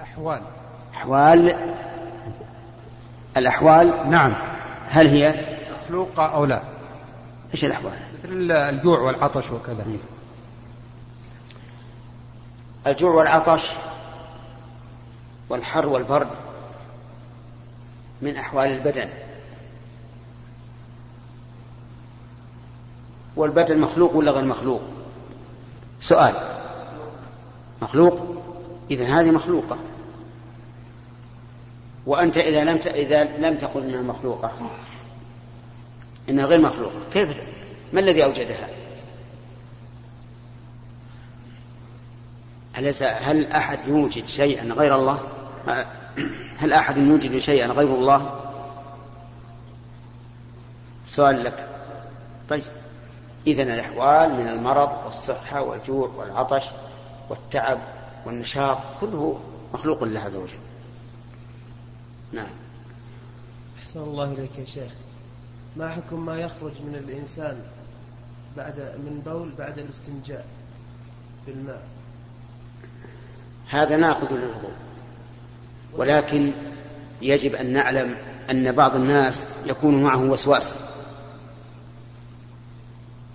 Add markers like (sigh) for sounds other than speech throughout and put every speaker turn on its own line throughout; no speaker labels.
الأحوال.
أحوال؟ الأحوال؟
نعم.
هل هي؟
مخلوقة أو لا؟
إيش الأحوال؟
مثل الجوع والعطش وكذا.
إيه. الجوع والعطش والحر والبرد من أحوال البدن. والبدن مخلوق ولا غير مخلوق؟ سؤال. مخلوق؟ إذا هذه مخلوقة. وأنت إذا لم إذا لم تقل إنها مخلوقة إنها غير مخلوقة كيف ما الذي أوجدها؟ أليس هل أحد يوجد شيئا غير الله؟ (clears throat) هل أحد يوجد شيئا غير الله؟ سؤال لك طيب إذن الأحوال من المرض والصحة والجوع والعطش والتعب والنشاط كله مخلوق لله عز وجل نعم.
أحسن الله إليك يا شيخ. ما حكم ما يخرج من الإنسان بعد من بول بعد الاستنجاء بالماء؟
هذا ناقض للوضوء. ولكن يجب أن نعلم أن بعض الناس يكون معه وسواس.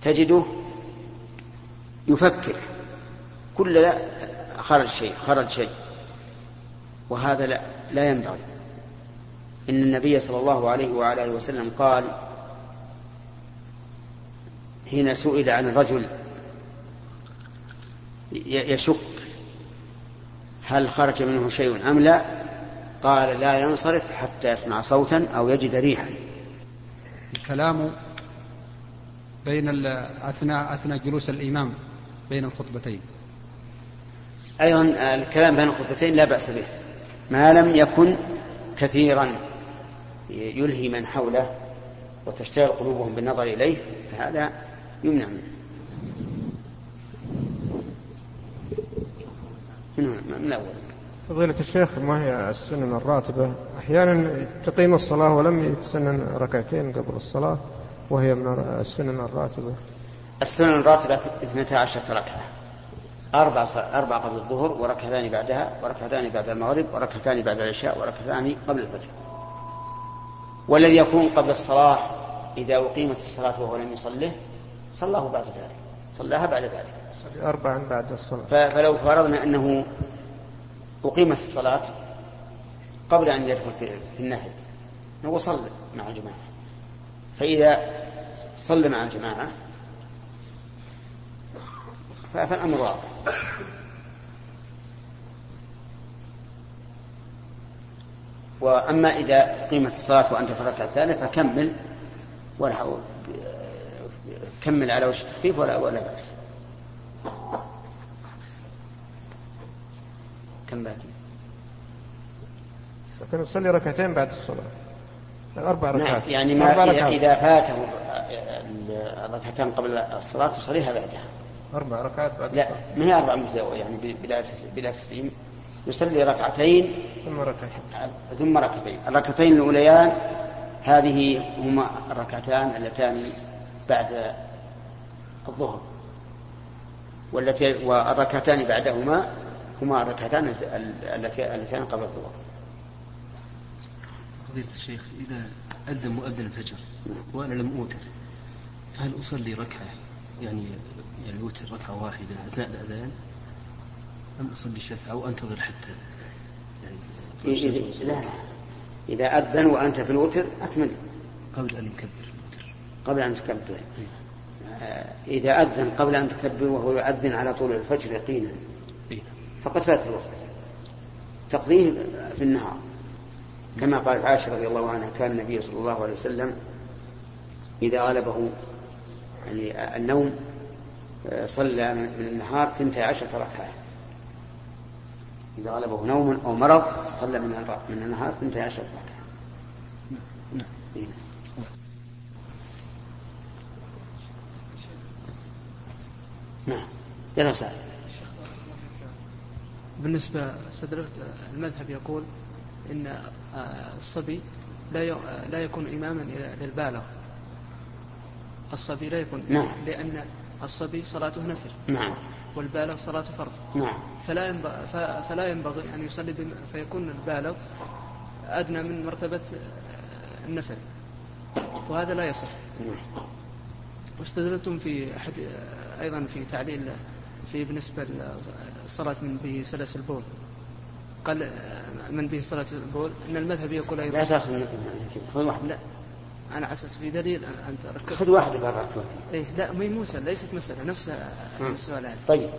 تجده يفكر. كل خرج شيء خرج شيء. وهذا لا, لا ينبغي. إن النبي صلى الله عليه وعلى آله وسلم قال حين سئل عن الرجل يشك هل خرج منه شيء أم لا قال لا ينصرف حتى يسمع صوتا أو يجد ريحا.
الكلام بين أثناء أثناء جلوس الإمام بين الخطبتين.
أيضا الكلام بين الخطبتين لا بأس به ما لم يكن كثيرا. يلهي من حوله وتشتغل قلوبهم بالنظر إليه فهذا يمنع منه. من الأول؟
فضيلة الشيخ ما هي السنن الراتبة؟ أحيانا تقيم الصلاة ولم يتسنن ركعتين قبل الصلاة وهي من السنن الراتبة.
السنن الراتبة 12 ركعة. أربع أربع قبل الظهر وركعتان بعدها وركعتان بعد المغرب وركعتان بعد العشاء وركعتان قبل الفجر. والذي يكون قبل الصلاة إذا أقيمت الصلاة وهو لم يصله صلاه بعد ذلك صلاها بعد ذلك.
أربعا بعد الصلاة.
فلو فرضنا أنه أقيمت الصلاة قبل أن يدخل في, في النهي هو صلى مع الجماعة. فإذا صلى مع الجماعة فالأمر واضح. وأما إذا قيمت الصلاة وأنت في الركعة الثانية فكمل ولا كمل على وجه التخفيف ولا ولا بأس. كم باقي؟
لكن يصلي ركعتين بعد الصلاة. أربع
نعم،
ركعات.
نعم يعني ما
أربع
إذا,
ركعات.
إذا فاته الركعتان قبل الصلاة يصليها بعدها.
أربع ركعات بعد
لا ما هي أربع مثل يعني بلا بلا تسليم؟ يصلي ركعتين
ثم ركعتين.
ثم ركعتين. الركعتين الأوليان هذه هما الركعتان اللتان بعد الظهر. والتي والركعتان بعدهما هما الركعتان اللتان قبل الظهر.
فضيلة الشيخ إذا أذن مؤذن الفجر وأنا لم أوتر فهل أصلي ركعة يعني يعني أوتر ركعة واحدة أثناء الأذان؟ أم أصلي شفعة أو أنتظر حتى يعني
إذا- لا. إذا أذن وأنت في الوتر أكمل.
قبل أن يكبر الوتر.
قبل أن تكبر. آه، إذا أذن قبل أن تكبر وهو يؤذن على طول الفجر يقينا
إيه.
فقد فات الوقت. تقضيه في النهار. كما قالت عائشة رضي الله عنها كان النبي صلى الله عليه وسلم إذا غلبه يعني النوم آه، صلى من النهار ثنتي عشرة ركعة. إذا غلبه نوم أو مرض صلى من من النهار ثنتي عشرة ركعة
نعم.
إيه. نعم يلا سعد
بالنسبة استدركت المذهب يقول إن آه، الصبي لا لا يكون إماما للبالغ الصبي لا يكون
نعم.
لأن الصبي صلاته نفل
نعم
والبالغ صلاة فرض.
نعم.
فلا ينبغي, فلا ينبغي أن يصلي فيكون البالغ أدنى من مرتبة النفل. وهذا لا يصح.
نعم.
واستدلتم في أحد أيضا في تعليل في بالنسبة للصلاة من به سلس البول. قال من به صلاة البول. أن المذهب يقول
لا
أيضا
تأخذ من خذ واحد
لا. على أساس في دليل أنت ركزت
خذ واحد برا
إيه لا ما هي موسى ليست مسألة نفسها
مم.
السؤال. هذا
طيب.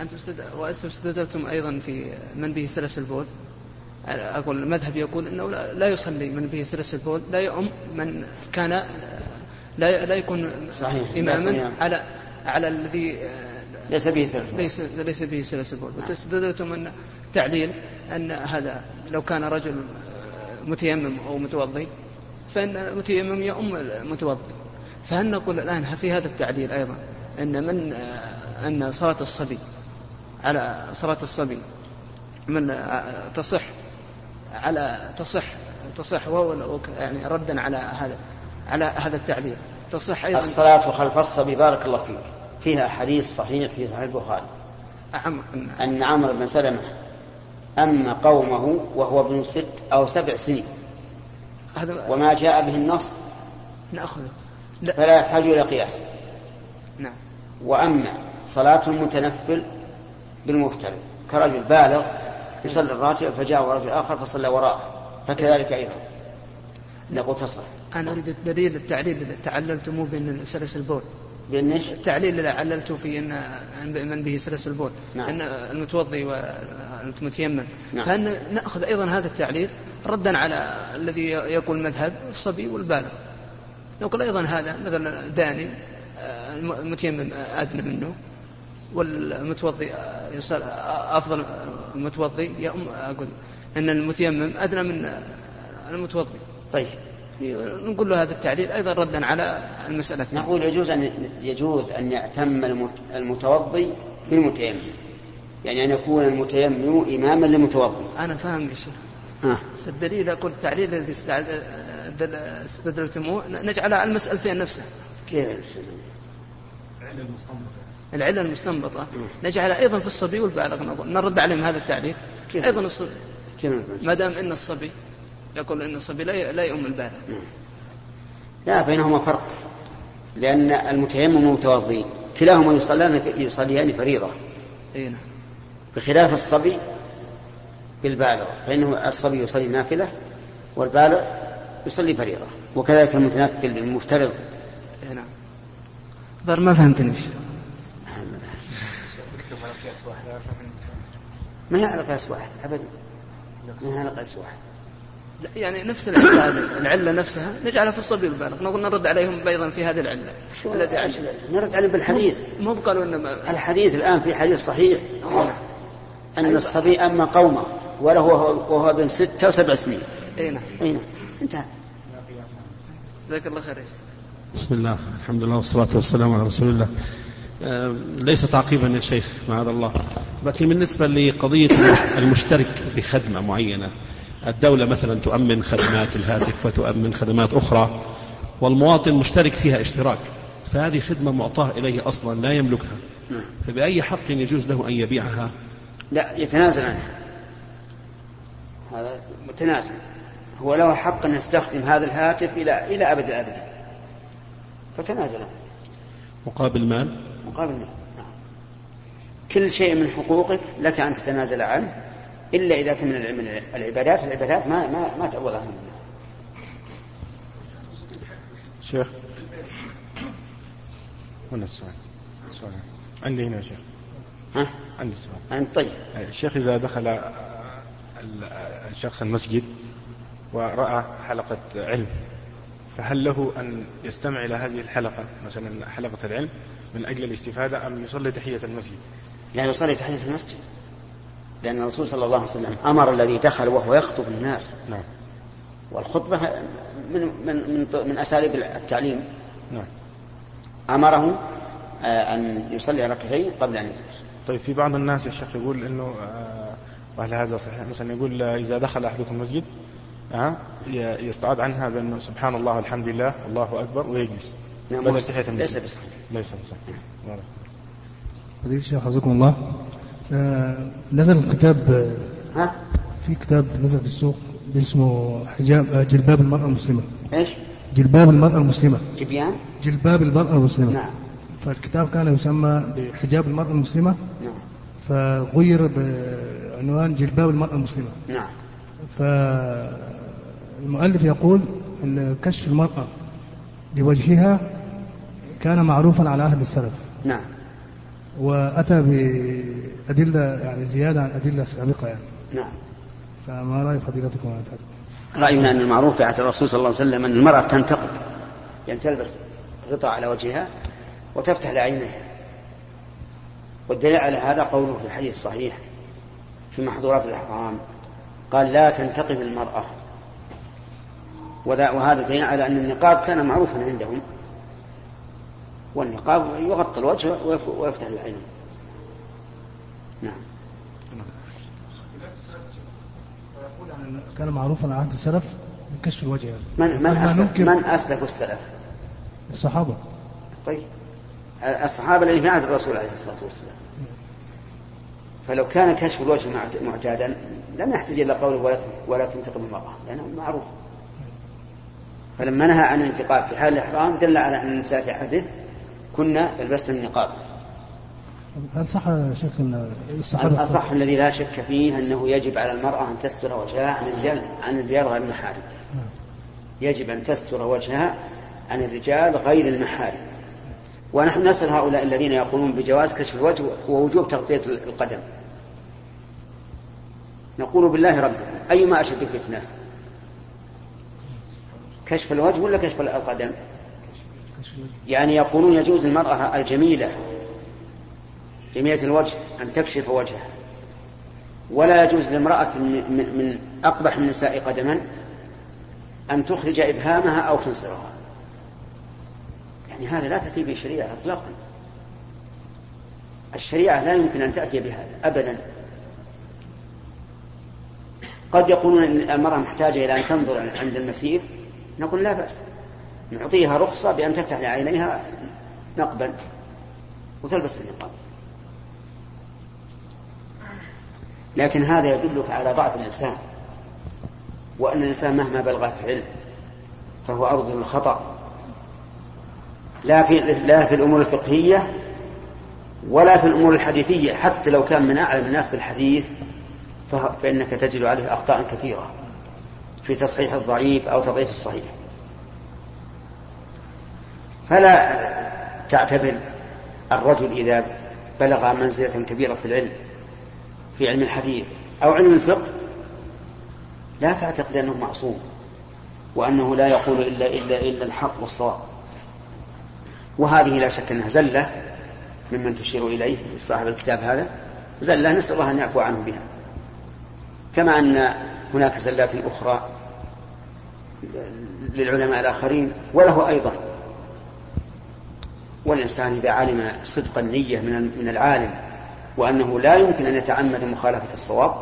أنتم استد... استدلتم أيضا في من به سلس البول. أقول المذهب يقول أنه لا لا يصلي من به سلس البول لا يؤم من كان لا لا يكون
صحيح. لا إمام.
على على الذي
ليس به سلف
ليس ليس به سلس البول. وتستدلتم أن تعليل أن هذا لو كان رجل متيمم أو متوضي فإن المتيمم يؤم المتوضي فهل نقول الآن في هذا التعليل أيضا أن من أن صلاة الصبي على صلاة الصبي من تصح على تصح تصح وهو يعني ردا على هذا على هذا التعليل تصح أيضا
الصلاة خلف الصبي بارك الله فيك. فيها حديث صحيح في صحيح البخاري.
أعم.
أن عمرو بن سلمة أما قومه وهو ابن ست أو سبع سنين. وما جاء به النص
نأخذه. لا.
فلا يحتاج إلى قياس.
نعم.
وأما صلاة المتنفل بالمفترض كرجل بالغ يصلي الراتب فجاء رجل آخر فصلى وراءه فكذلك أيضا. نقول تصح.
أنا أريد الدليل التعليل تعللتموه بأن سلس البول.
بالنش
التعليل اللي عللته في أن من به سلس البول.
نعم.
أن المتوضي والمتيمم
نعم.
فأن نأخذ أيضا هذا التعليل ردا على الذي يقول مذهب الصبي والبالغ. نقول أيضا هذا مثلا داني آه، المتيمم أدنى منه والمتوضي آه، يصل آه، أفضل المتوضي يؤم أقول أن المتيمم أدنى من المتوضي.
طيب.
نقول له هذا التعليل أيضا ردا على المسألة.
نقول يجوز أن يجوز أن يعتم المت- المتوضي بالمتيمم يعني أن يكون المتيمم إماما للمتوضي.
أنا فاهم يا شيخ.
ها.
بس الدليل أقول التعليل الذي استدلتموه نجعل على المسألتين نفسها
كيف السلام؟
العلة المستنبطة. نجعلها أيضا في الصبي والبالغ نرد عليهم هذا التعليل.
كيف؟
أيضا الصبي؟ ما دام أن الصبي. يقول أن الصبي لا يؤم البالغ
لا بينهما فرق. لأن المتيمم والمتوضي كلاهما يصليان يصليان فريضة.
نعم.
بخلاف الصبي بالبالغ فإنه الصبي يصلي نافلة والبالغ يصلي فريضة. وكذلك المتنفل المفترض.
نعم. ما فهمتني.
ما هي على قياس واحد؟ أبدا. ما هي على قياس واحد؟
يعني نفس العلة هذه، العلة نفسها نجعلها في الصبي والبالغ نقول نرد عليهم أيضا في هذه العلة
شو؟
الذي عش-
نرد عليه بالحديث.
مو قالوا أن ما-
الحديث الآن في حديث صحيح.
نعم.
أن الصبي أما قومه وله وهو ابن ستة وسبع سنين.
أي نعم.
أي نعم. انتهى.
جزاك الله خير يا شيخ.
بسم الله الحمد لله والصلاة والسلام على رسول الله. آه، ليس تعقيبا يا شيخ معاذ الله. لكن بالنسبة لقضية المشترك بخدمة معينة الدولة مثلا تؤمن خدمات الهاتف وتؤمن خدمات أخرى والمواطن مشترك فيها اشتراك فهذه خدمة معطاة إليه أصلا لا يملكها.
نعم.
فبأي حق يجوز له أن يبيعها؟
لا يتنازل عنها. هذا متنازل. هو له حق أن يستخدم هذا الهاتف إلى إلى أبد الآبدين فتنازل عنه.
مقابل مال؟
مقابل ما نعم. كل شيء من حقوقك لك أن تتنازل عنه. إلا إذا كان من الع- من العبادات العبادات ما ما ما تعوض عنها
شيخ. هنا السؤال. سؤال. عندي هنا يا شيخ.
ها؟
عندي السؤال
أنت طيب.
الشيخ إذا دخل ال- الشخص المسجد ورأى حلقة علم فهل له أن يستمع إلى هذه الحلقة مثلا حلقة العلم من أجل الاستفادة أم يصلي تحية المسجد؟
لا يصلي تحية المسجد. لأن الرسول صلى الله عليه وسلم أمر الذي دخل وهو يخطب الناس.
نعم.
والخطبة من من من, من أساليب التعليم.
نعم.
أمره آه، أن يصلي ركعتين قبل أن يجلس.
طيب في بعض الناس يا شيخ يقول إنه آه، وهل هذا صحيح مثلا يقول آه، إذا دخل أحدكم المسجد آه، ي- يستعاذ عنها بأنه سبحان الله والحمد لله الله أكبر ويجلس.
نعم،
بدل المسجد.
ليس بصحيح.
ليس بصحيح. بارك
فضيلة الشيخ حفظكم الله. آه، نزل كتاب
ها؟
في كتاب نزل في السوق اسمه حجاب آه، جلباب المرأة المسلمة.
إيش؟
جلباب المرأة المسلمة.
جبيان؟
جلباب المرأة المسلمة.
نعم.
فالكتاب كان يسمى بحجاب المرأة المسلمة.
نعم.
فغير بعنوان جلباب المرأة المسلمة.
نعم.
فالمؤلف يقول أن كشف المرأة لوجهها كان معروفا على عهد السلف.
نعم.
وأتى بأدلة يعني زيادة عن أدلة سابقة يعني.
نعم.
فما رأي فضيلتكم هذا؟
رأينا أن المعروف في عهد الرسول صلى الله عليه وسلم أن المرأة تنتقب يعني تلبس غطاء على وجهها وتفتح لعينيها والدليل على هذا قوله في الحديث الصحيح في محظورات الإحرام قال لا تنتقب المرأة. وهذا دليل على أن النقاب كان معروفا عندهم. والنقاب يغطي الوجه ويف- ويفتح العين. نعم.
كان معروفا على عهد السلف بكشف الوجه. يعني.
من من
ننكر
من أسلف السلف؟
الصحابة.
طيب. الصحابة الذين في عهد الرسول عليه الصلاة والسلام. فلو كان كشف الوجه معت- معتادا لم يحتاج إلى قوله ولا ولا تنتقم المرأة لأنه معروف. فلما نهى عن الانتقاب في حال الإحرام دل على أن النساء في عهده كنا يلبسن النقاب.
هل صح الصحابة
الأصح الذي لا شك فيه أنه يجب على المرأة أن تستر وجهها عن الرجال عن الرجال غير المحارم؟ يجب أن تستر وجهها عن الرجال غير المحارم. ونحن نسأل هؤلاء الذين يقولون بجواز كشف الوجه ووجوب تغطية القدم. نقول بالله ربكم أيما أشد فتنة؟ كشف الوجه ولا كشف القدم؟ يعني يقولون يجوز للمرأة الجميلة جميلة الوجه أن تكشف وجهها. ولا يجوز لامرأة من, أقبح النساء قدما أن تخرج إبهامها أو تنصرها. يعني هذا لا تأتي به شريعة إطلاقا. الشريعة لا يمكن أن تأتي بهذا أبدا. قد يقولون أن المرأة محتاجة إلى أن تنظر عند المسير نقول لا بأس. نعطيها رخصة بأن تفتح لعينيها نقبا وتلبس النقاب. لكن هذا يدلك على ضعف الإنسان وأن الإنسان مهما بلغ في العلم فهو أرض للخطأ. لا في لا في الأمور الفقهية ولا في الأمور الحديثية حتى لو كان من أعلم الناس بالحديث فإنك تجد عليه أخطاء كثيرة في تصحيح الضعيف أو تضعيف الصحيح. فلا تعتبر الرجل إذا بلغ منزلة كبيرة في العلم في علم الحديث أو علم الفقه لا تعتقد أنه معصوم وأنه لا يقول إلا إلا إلا الحق والصواب. وهذه لا شك أنها زلة ممن تشير إليه صاحب الكتاب هذا زلة نسأل الله أن يعفو عنه بها. كما أن هناك زلات أخرى للعلماء الآخرين وله أيضا والإنسان إذا علم صدق النية من العالم وأنه لا يمكن أن يتعمد مخالفة الصواب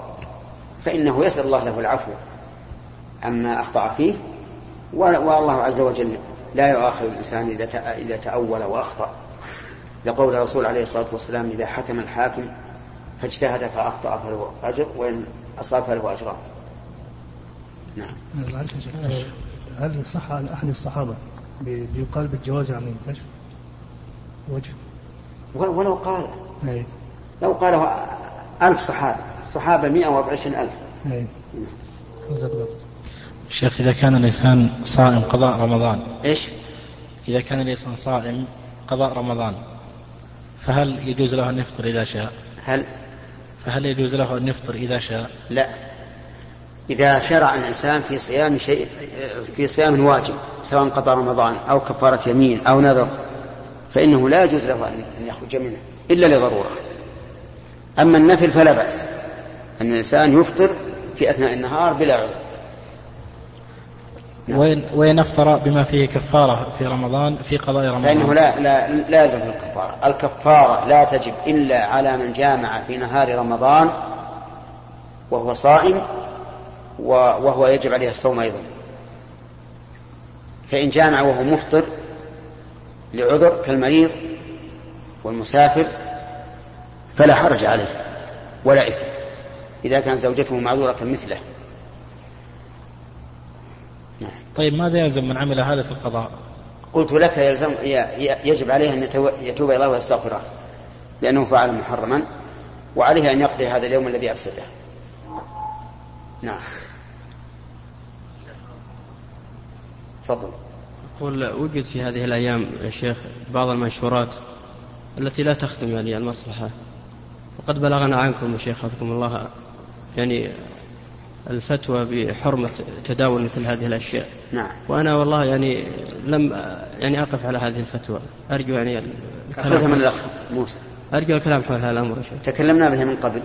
فإنه يسأل الله له العفو عما أخطأ فيه والله عز وجل لا يؤاخذ الإنسان إذا إذا تأول وأخطأ. لقول الرسول عليه الصلاة والسلام إذا حكم الحاكم فاجتهد فأخطأ فله أجر وإن أصاب فله أجران. نعم.
هل صح أحد الصحابة بي- بيقال بالجواز عن الكشف وجه.
ولو قال.
أي.
لو قاله ألف صحابة. صحابة مئة وعشرين ألف.
أي.
شيخ إذا كان الإنسان صائم قضاء رمضان
إيش؟
إذا كان الإنسان صائم قضاء رمضان فهل يجوز له أن يفطر إذا شاء؟
هل؟
فهل يجوز له أن يفطر إذا شاء؟
لا. إذا شرع الإنسان في صيام شيء في صيام واجب سواء قضى رمضان أو كفارة يمين أو نذر. فإنه لا يجوز له أن يخرج منه إلا لضرورة. أما النفل فلا بأس. أن الإنسان يفطر في أثناء النهار بلا عذر.
وإن, وإن أفطر بما فيه كفارة في رمضان في قضاء رمضان.
فإنه لا لا لا يلزم الكفارة. الكفارة لا تجب إلا على من جامع في نهار رمضان وهو صائم وهو يجب عليه الصوم أيضا. فإن جامع وهو مفطر لعذر كالمريض والمسافر فلا حرج عليه ولا إثم. إذا كانت زوجته معذورة مثله.
نعم. طيب ماذا يلزم من عمل هذا في القضاء؟
قلت لك يلزم يجب عليه أن يتوب إلى الله ويستغفره لأنه فعل محرما وعليه أن يقضي هذا اليوم الذي أفسده. نعم. تفضل.
أقول وجد في هذه الأيام يا شيخ بعض المنشورات التي لا تخدم يعني المصلحة. وقد بلغنا عنكم يا شيخ حفظكم الله يعني الفتوى بحرمة تداول مثل هذه الأشياء.
نعم.
وأنا والله يعني لم يعني أقف على هذه الفتوى. أرجو يعني
أخذها من الأخ موسى.
أرجو الكلام حول هذا الأمر يا شيخ.
تكلمنا بها من قبل.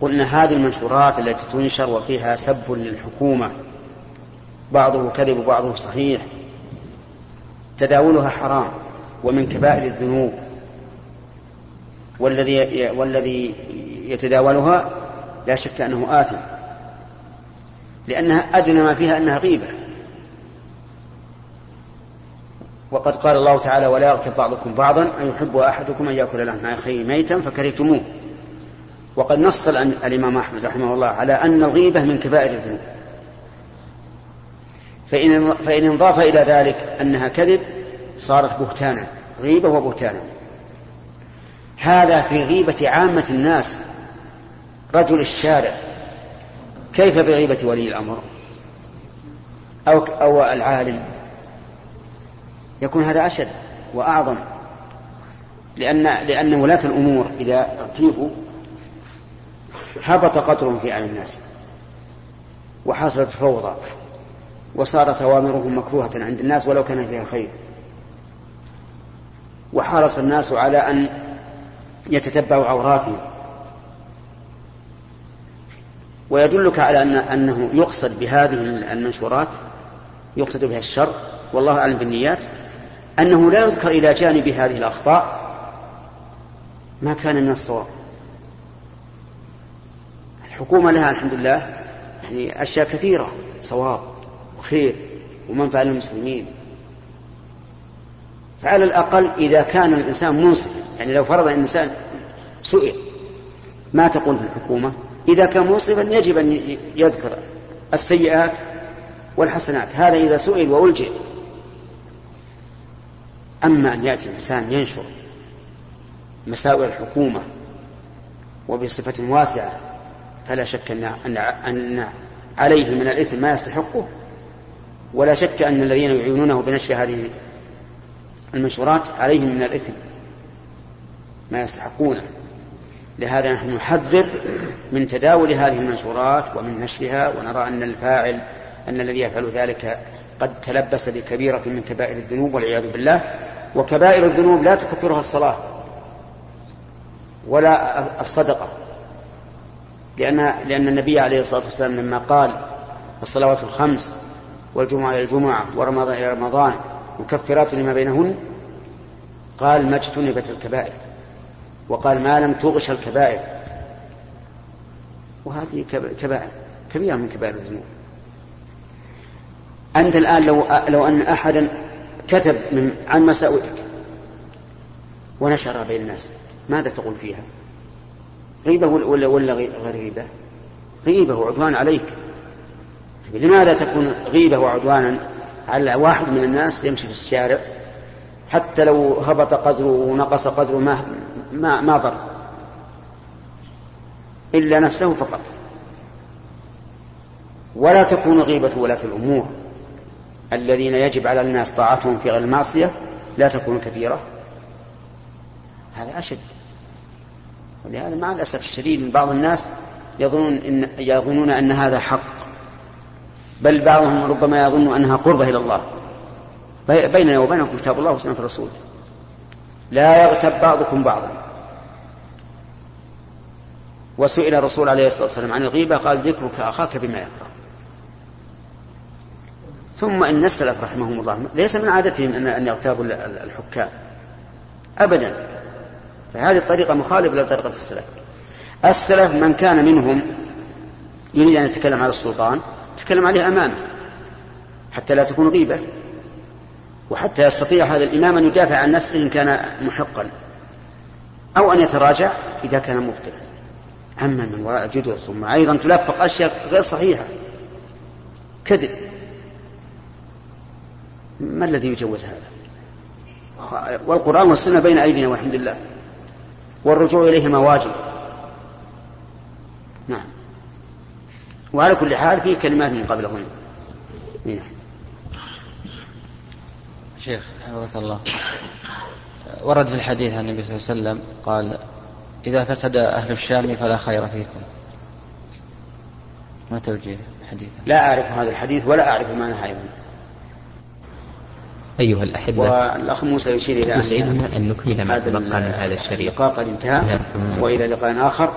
قلنا هذه المنشورات التي تنشر وفيها سب للحكومة. بعضه كذب وبعضه صحيح. تداولها حرام ومن كبائر الذنوب. والذي والذي يتداولها لا شك أنه آثم لأنها أدنى ما فيها أنها غيبة. وقد قال الله تعالى ولا يغتب بعضكم بعضا أن يحب أحدكم أن يأكل لحم أخيه ميتا فكرهتموه. وقد نص الإمام أحمد رحمه الله على أن الغيبة من كبائر الذنوب. فإن, فإن انضاف إلى ذلك أنها كذب صارت بهتانا غيبة وبهتانا. هذا في غيبة عامة الناس رجل الشارع. كيف بغيبة ولي الأمر؟ أو, أو العالم. يكون هذا أشد وأعظم. لأن لأن ولاة الأمور إذا اغتيبوا هبط قدرهم في أعين الناس وحصلت فوضى. وصارت أوامرهم مكروهة عند الناس ولو كان فيها خير. وحرص الناس على أن يتتبعوا عوراتهم. ويدلك على أن أنه يقصد بهذه المنشورات يقصد بها الشر والله أعلم بالنيات أنه لا يذكر إلى جانب هذه الأخطاء ما كان من الصواب. الحكومة لها الحمد لله يعني أشياء كثيرة صواب. وخير ومنفعة للمسلمين فعلى الأقل إذا كان الإنسان منصف يعني لو فرض الإنسان سئل ما تقول في الحكومة؟ إذا كان مسلما يجب أن يذكر السيئات والحسنات. هذا إذا سئل وألجئ. أما أن يأتي إنسان ينشر مساوئ الحكومة وبصفة واسعة فلا شك أن أن عليه من الإثم ما يستحقه. ولا شك أن الذين يعينونه بنشر هذه المنشورات عليهم من الإثم ما يستحقونه. لهذا نحن نحذر من تداول هذه المنشورات ومن نشرها ونرى أن الفاعل أن الذي يفعل ذلك قد تلبس بكبيرة من كبائر الذنوب والعياذ بالله. وكبائر الذنوب لا تكفرها الصلاة ولا الصدقة لأن لأن النبي عليه الصلاة والسلام لما قال الصلوات الخمس والجمعة إلى الجمعة ورمضان إلى رمضان مكفرات لما بينهن؟ قال ما اجتنبت الكبائر. وقال ما لم تغش الكبائر. وهذه كبائر. كبيرة من كبائر الذنوب. أنت الآن لو لو أن أحدا كتب من عن مساوئك ونشرها بين الناس ماذا تقول فيها؟ غيبة ولا ولا؟ غيبة وعدوان عليك. لماذا تكون غيبة وعدوانا على واحد من الناس يمشي في الشارع حتى لو هبط قدره ونقص قدره ما ما ما ضر؟ إلا نفسه فقط. ولا تكون غيبة ولاة الأمور. الذين يجب على الناس طاعتهم في غير المعصية لا تكون كبيرة. هذا أشد. ولهذا مع الأسف الشديد بعض الناس يظنون إن يظنون أن هذا حق. بل بعضهم ربما يظن أنها قربة إلى الله. بيننا وبينكم كتاب الله وسنة الرسول. لا يغتب بعضكم بعضا. وسئل الرسول عليه الصلاة والسلام عن الغيبة قال ذكرك أخاك بما يكره. ثم إن السلف رحمهم الله ليس من عادتهم أن يغتابوا الحكام. أبدا. فهذه الطريقة مخالفة لطريقة السلف. السلف من كان منهم يريد أن يتكلم على السلطان تكلم عليه أمامه حتى لا تكون غيبة وحتى يستطيع هذا الإمام أن يدافع عن نفسه إن كان محقا أو أن يتراجع إذا كان مبطلا. أما من وراء الجدر ثم أيضا تلفق أشياء غير صحيحة كذب. ما الذي يجوز هذا؟ والقرآن والسنة بين أيدينا والحمد لله والرجوع إليهما واجب نعم وعلى كل حال فيه كلمات من قبلهن نعم
شيخ حفظك الله. ورد في الحديث عن النبي صلى الله عليه وسلم قال إذا فسد أهل الشام فلا خير فيكم. ما توجيه الحديث
لا أعرف هذا الحديث ولا أعرف معناه أيضا
أيها الأحبة
والأخ موسى يشير إلى
يسعدنا أن نكمل ما تبقى من هذا الشريط.
اللقاء قد انتهى وإلى لقاء آخر.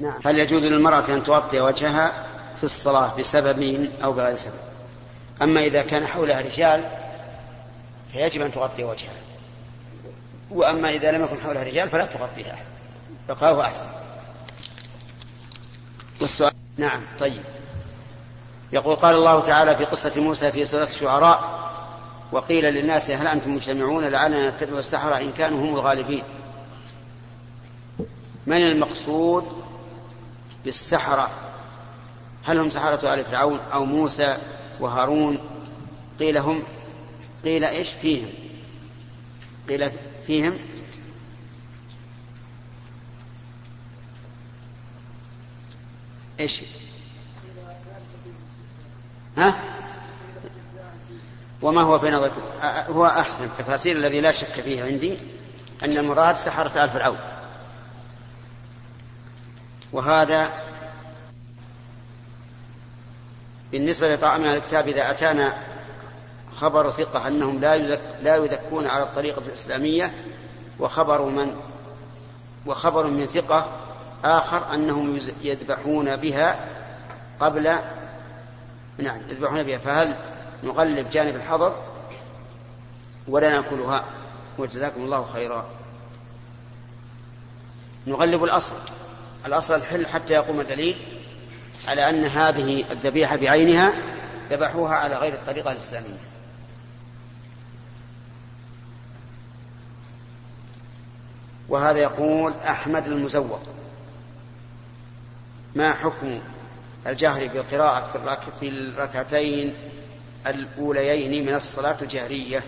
نعم. هل يجوز للمرأة أن تغطي وجهها في الصلاة بسبب أو بغير سبب؟ أما إذا كان حولها رجال فيجب أن تغطي وجهها. وأما إذا لم يكن حولها رجال فلا تغطيها بقاؤه أحسن. والسؤال نعم طيب. يقول قال الله تعالى في قصة موسى في سورة الشعراء وقيل للناس هل أنتم مجتمعون؟ لعلنا نتبع السحرة إن كانوا هم الغالبين. من المقصود؟ بالسحرة. هل هم سحرة آل فرعون أو موسى وهارون؟ قيل هم قيل إيش؟ فيهم. قيل فيهم. إيش؟ ها؟ وما هو في نظركم هو أحسن التفاسير الذي لا شك فيه عندي أن المراد سحرة آل فرعون. وهذا بالنسبة لطعام الكتاب إذا أتانا خبر ثقة أنهم لا يذك لا يذكون على الطريقة الإسلامية وخبر من وخبر من ثقة آخر أنهم يذبحون بها قبل نعم يذبحون بها. فهل نغلب جانب الحظر ولا نأكلها. وجزاكم الله خيرا. نغلب الأصل. الأصل الحل حتى يقوم الدليل على أن هذه الذبيحة بعينها ذبحوها على غير الطريقة الإسلامية. وهذا يقول أحمد المزوق ما حكم الجهر بالقراءة في الركعتين الأوليين من الصلاة الجهرية؟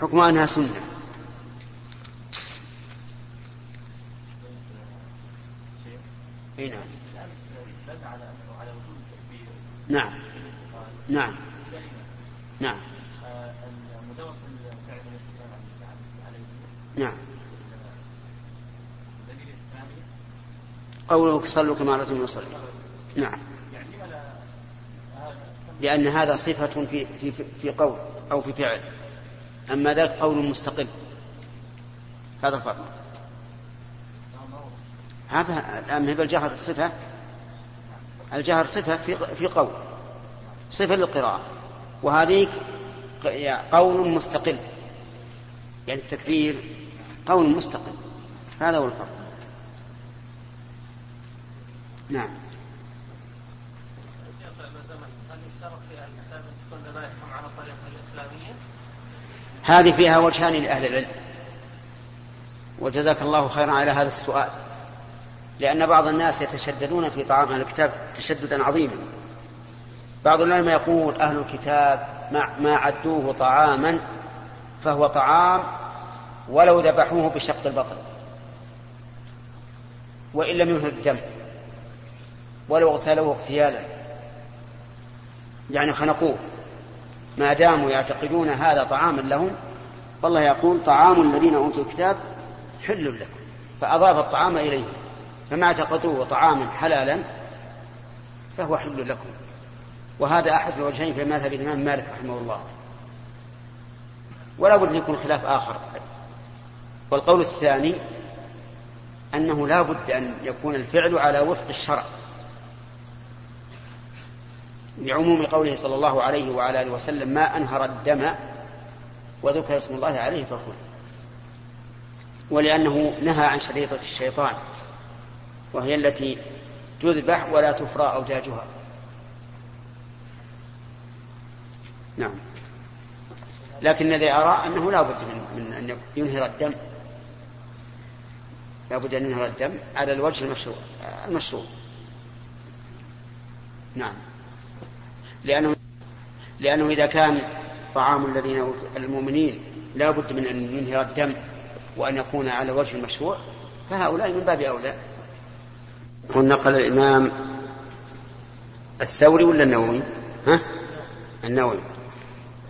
حكم أنها سنة. نعم. نعم. نعم. نعم. نعم. قوله صلوا كما رأيتم يصلي. نعم. لأن هذا صفة في في في قول أو في فعل. أما ذاك قول مستقل. هذا الفرق. هذا الآن هي الجهر صفة الجهر صفة في في قول صفة للقراءة. وهذه قول مستقل يعني التكبير قول مستقل. هذا هو الفرق. نعم. هذه فيها وجهان لأهل العلم. وجزاك الله خيرا على هذا السؤال. لأن بعض الناس يتشددون في طعام أهل الكتاب تشددا عظيما. بعض العلماء يقول أهل الكتاب ما عدوه طعاما فهو طعام ولو ذبحوه بشق البطن وإن لم ينهر الدم ولو اغتالوه اغتيالا. يعني خنقوه. ما داموا يعتقدون هذا طعاما لهم فالله يقول طعام الذين أوتوا الكتاب حل لكم فأضاف الطعام إليهم. فما اعتقدوه طعاما حلالا فهو حل لكم. وهذا أحد الوجهين في مذهب الإمام مالك رحمه الله. ولا بد يكون خلاف آخر. والقول الثاني أنه لا بد أن يكون الفعل على وفق الشرع. لعموم قوله صلى الله عليه وعلى آله وسلم ما أنهر الدم وذكر اسم الله عليه فكل. ولأنه نهى عن شريطة الشيطان. وهي التي تذبح ولا تفرى أوجاجها. نعم. لكن الذي أرى أنه لا بد من, من أن ينهر الدم. لابد أن ينهر الدم على الوجه المشروع المشروع. نعم. لأنه لأنه إذا كان طعام الذين المؤمنين لا بد من أن ينهر الدم وأن يكون على وجه المشروع فهؤلاء من باب أولى. نقل الإمام الثوري ولا النووي؟ ها؟ النووي.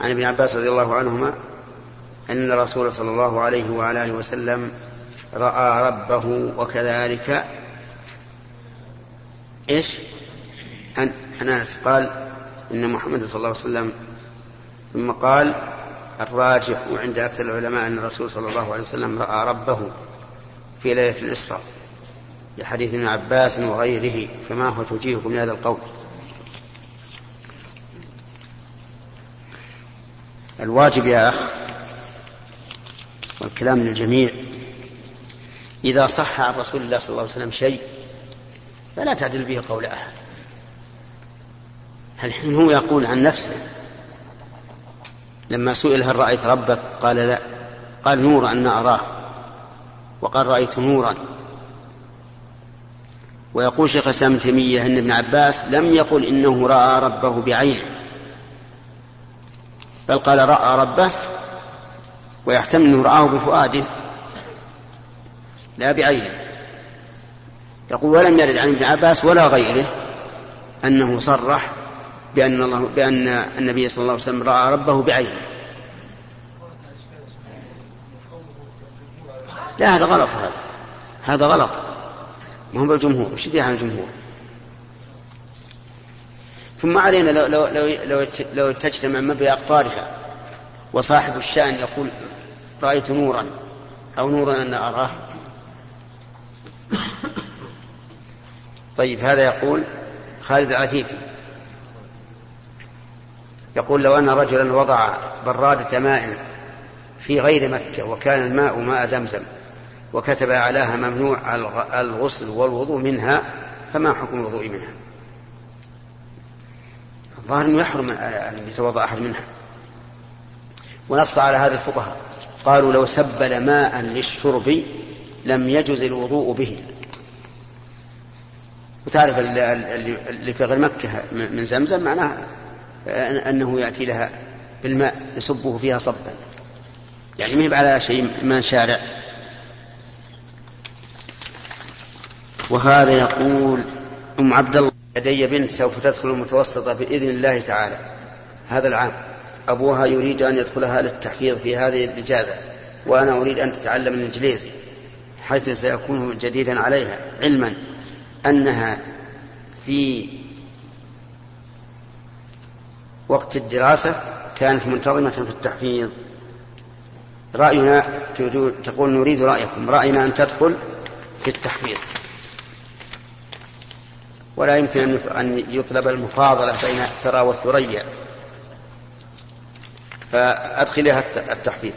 عن ابن عباس رضي الله عنهما أن الرسول صلى الله عليه وعلى آله وسلم رأى ربه وكذلك إيش؟ أن أنس قال إن محمد صلى الله عليه وسلم. ثم قال الراجح عند أكثر العلماء أن الرسول صلى الله عليه وسلم رأى ربه في ليلة الإسراء. لحديث ابن عباس وغيره فما هو توجيهكم لهذا القول؟ الواجب يا أخ والكلام للجميع إذا صح عن رسول الله صلى الله عليه وسلم شيء فلا تعدل به قول أحد. الحين هو يقول عن نفسه لما سئل هل رأيت ربك؟ قال لا. قال نور أن أراه. وقال رأيت نورا. ويقول شيخ الإسلام ابن تيمية أن ابن عباس لم يقل إنه رأى ربه بعينه بل قال رأى ربه ويحتمل أنه رآه بفؤاده لا بعينه. يقول ولم يرد عن ابن عباس ولا غيره أنه صرح بأن الله بأن النبي صلى الله عليه وسلم رأى ربه بعينه. لا هذا غلط هذا. هذا غلط. ما هو بالجمهور وش عن الجمهور. ثم علينا لو لو لو لو, لو تجتمع ما بأقطارها وصاحب الشأن يقول رأيت نورا أو نورا أن أراه. طيب هذا يقول خالد العفيفي يقول لو أن رجلا وضع برادة ماء في غير مكة وكان الماء ماء زمزم وكتب عليها ممنوع الغسل والوضوء منها فما حكم الوضوء منها؟ الظاهر إنه يحرم أن يتوضأ أحد منها. ونص على هذا الفقهاء قالوا لو سبل ماء للشرب لم يجز الوضوء به. وتعرف اللي في غير مكة من زمزم معناه أنه يأتي لها بالماء يصبه فيها صبا. يعني مهب على شيء من شارع. وهذا يقول أم عبد الله لدي بنت سوف تدخل المتوسطة بإذن الله تعالى. هذا العام. أبوها يريد أن يدخلها للتحفيظ في هذه الإجازة وأنا أريد أن تتعلم الإنجليزي حيث سيكون جديدا عليها علما أنها في وقت الدراسة كانت منتظمة في التحفيظ. رأينا تقول نريد رأيكم رأينا أن تدخل في التحفيظ. ولا يمكن أن يطلب المفاضلة بين الثرى والثريا. فأدخلها التحفيظ.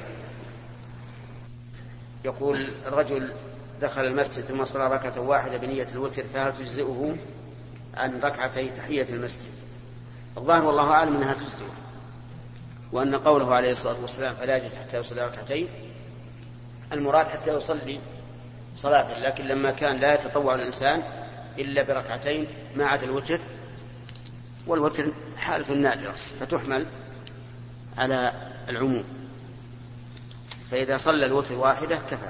يقول الرجل دخل المسجد ثم صلى ركعة واحدة بنية الوتر فهل تجزئه عن ركعتي تحية المسجد؟ الظاهر والله أعلم أنها تجزئه وأن قوله عليه الصلاة والسلام فلا يجلس حتى يصلي ركعتين. المراد حتى يصلي صلاة لكن لما كان لا يتطوع الإنسان إلا بركعتين ما عدا الوتر والوتر حالة نادرة فتحمل على العموم. فإذا صلى الوتر واحدة كفى.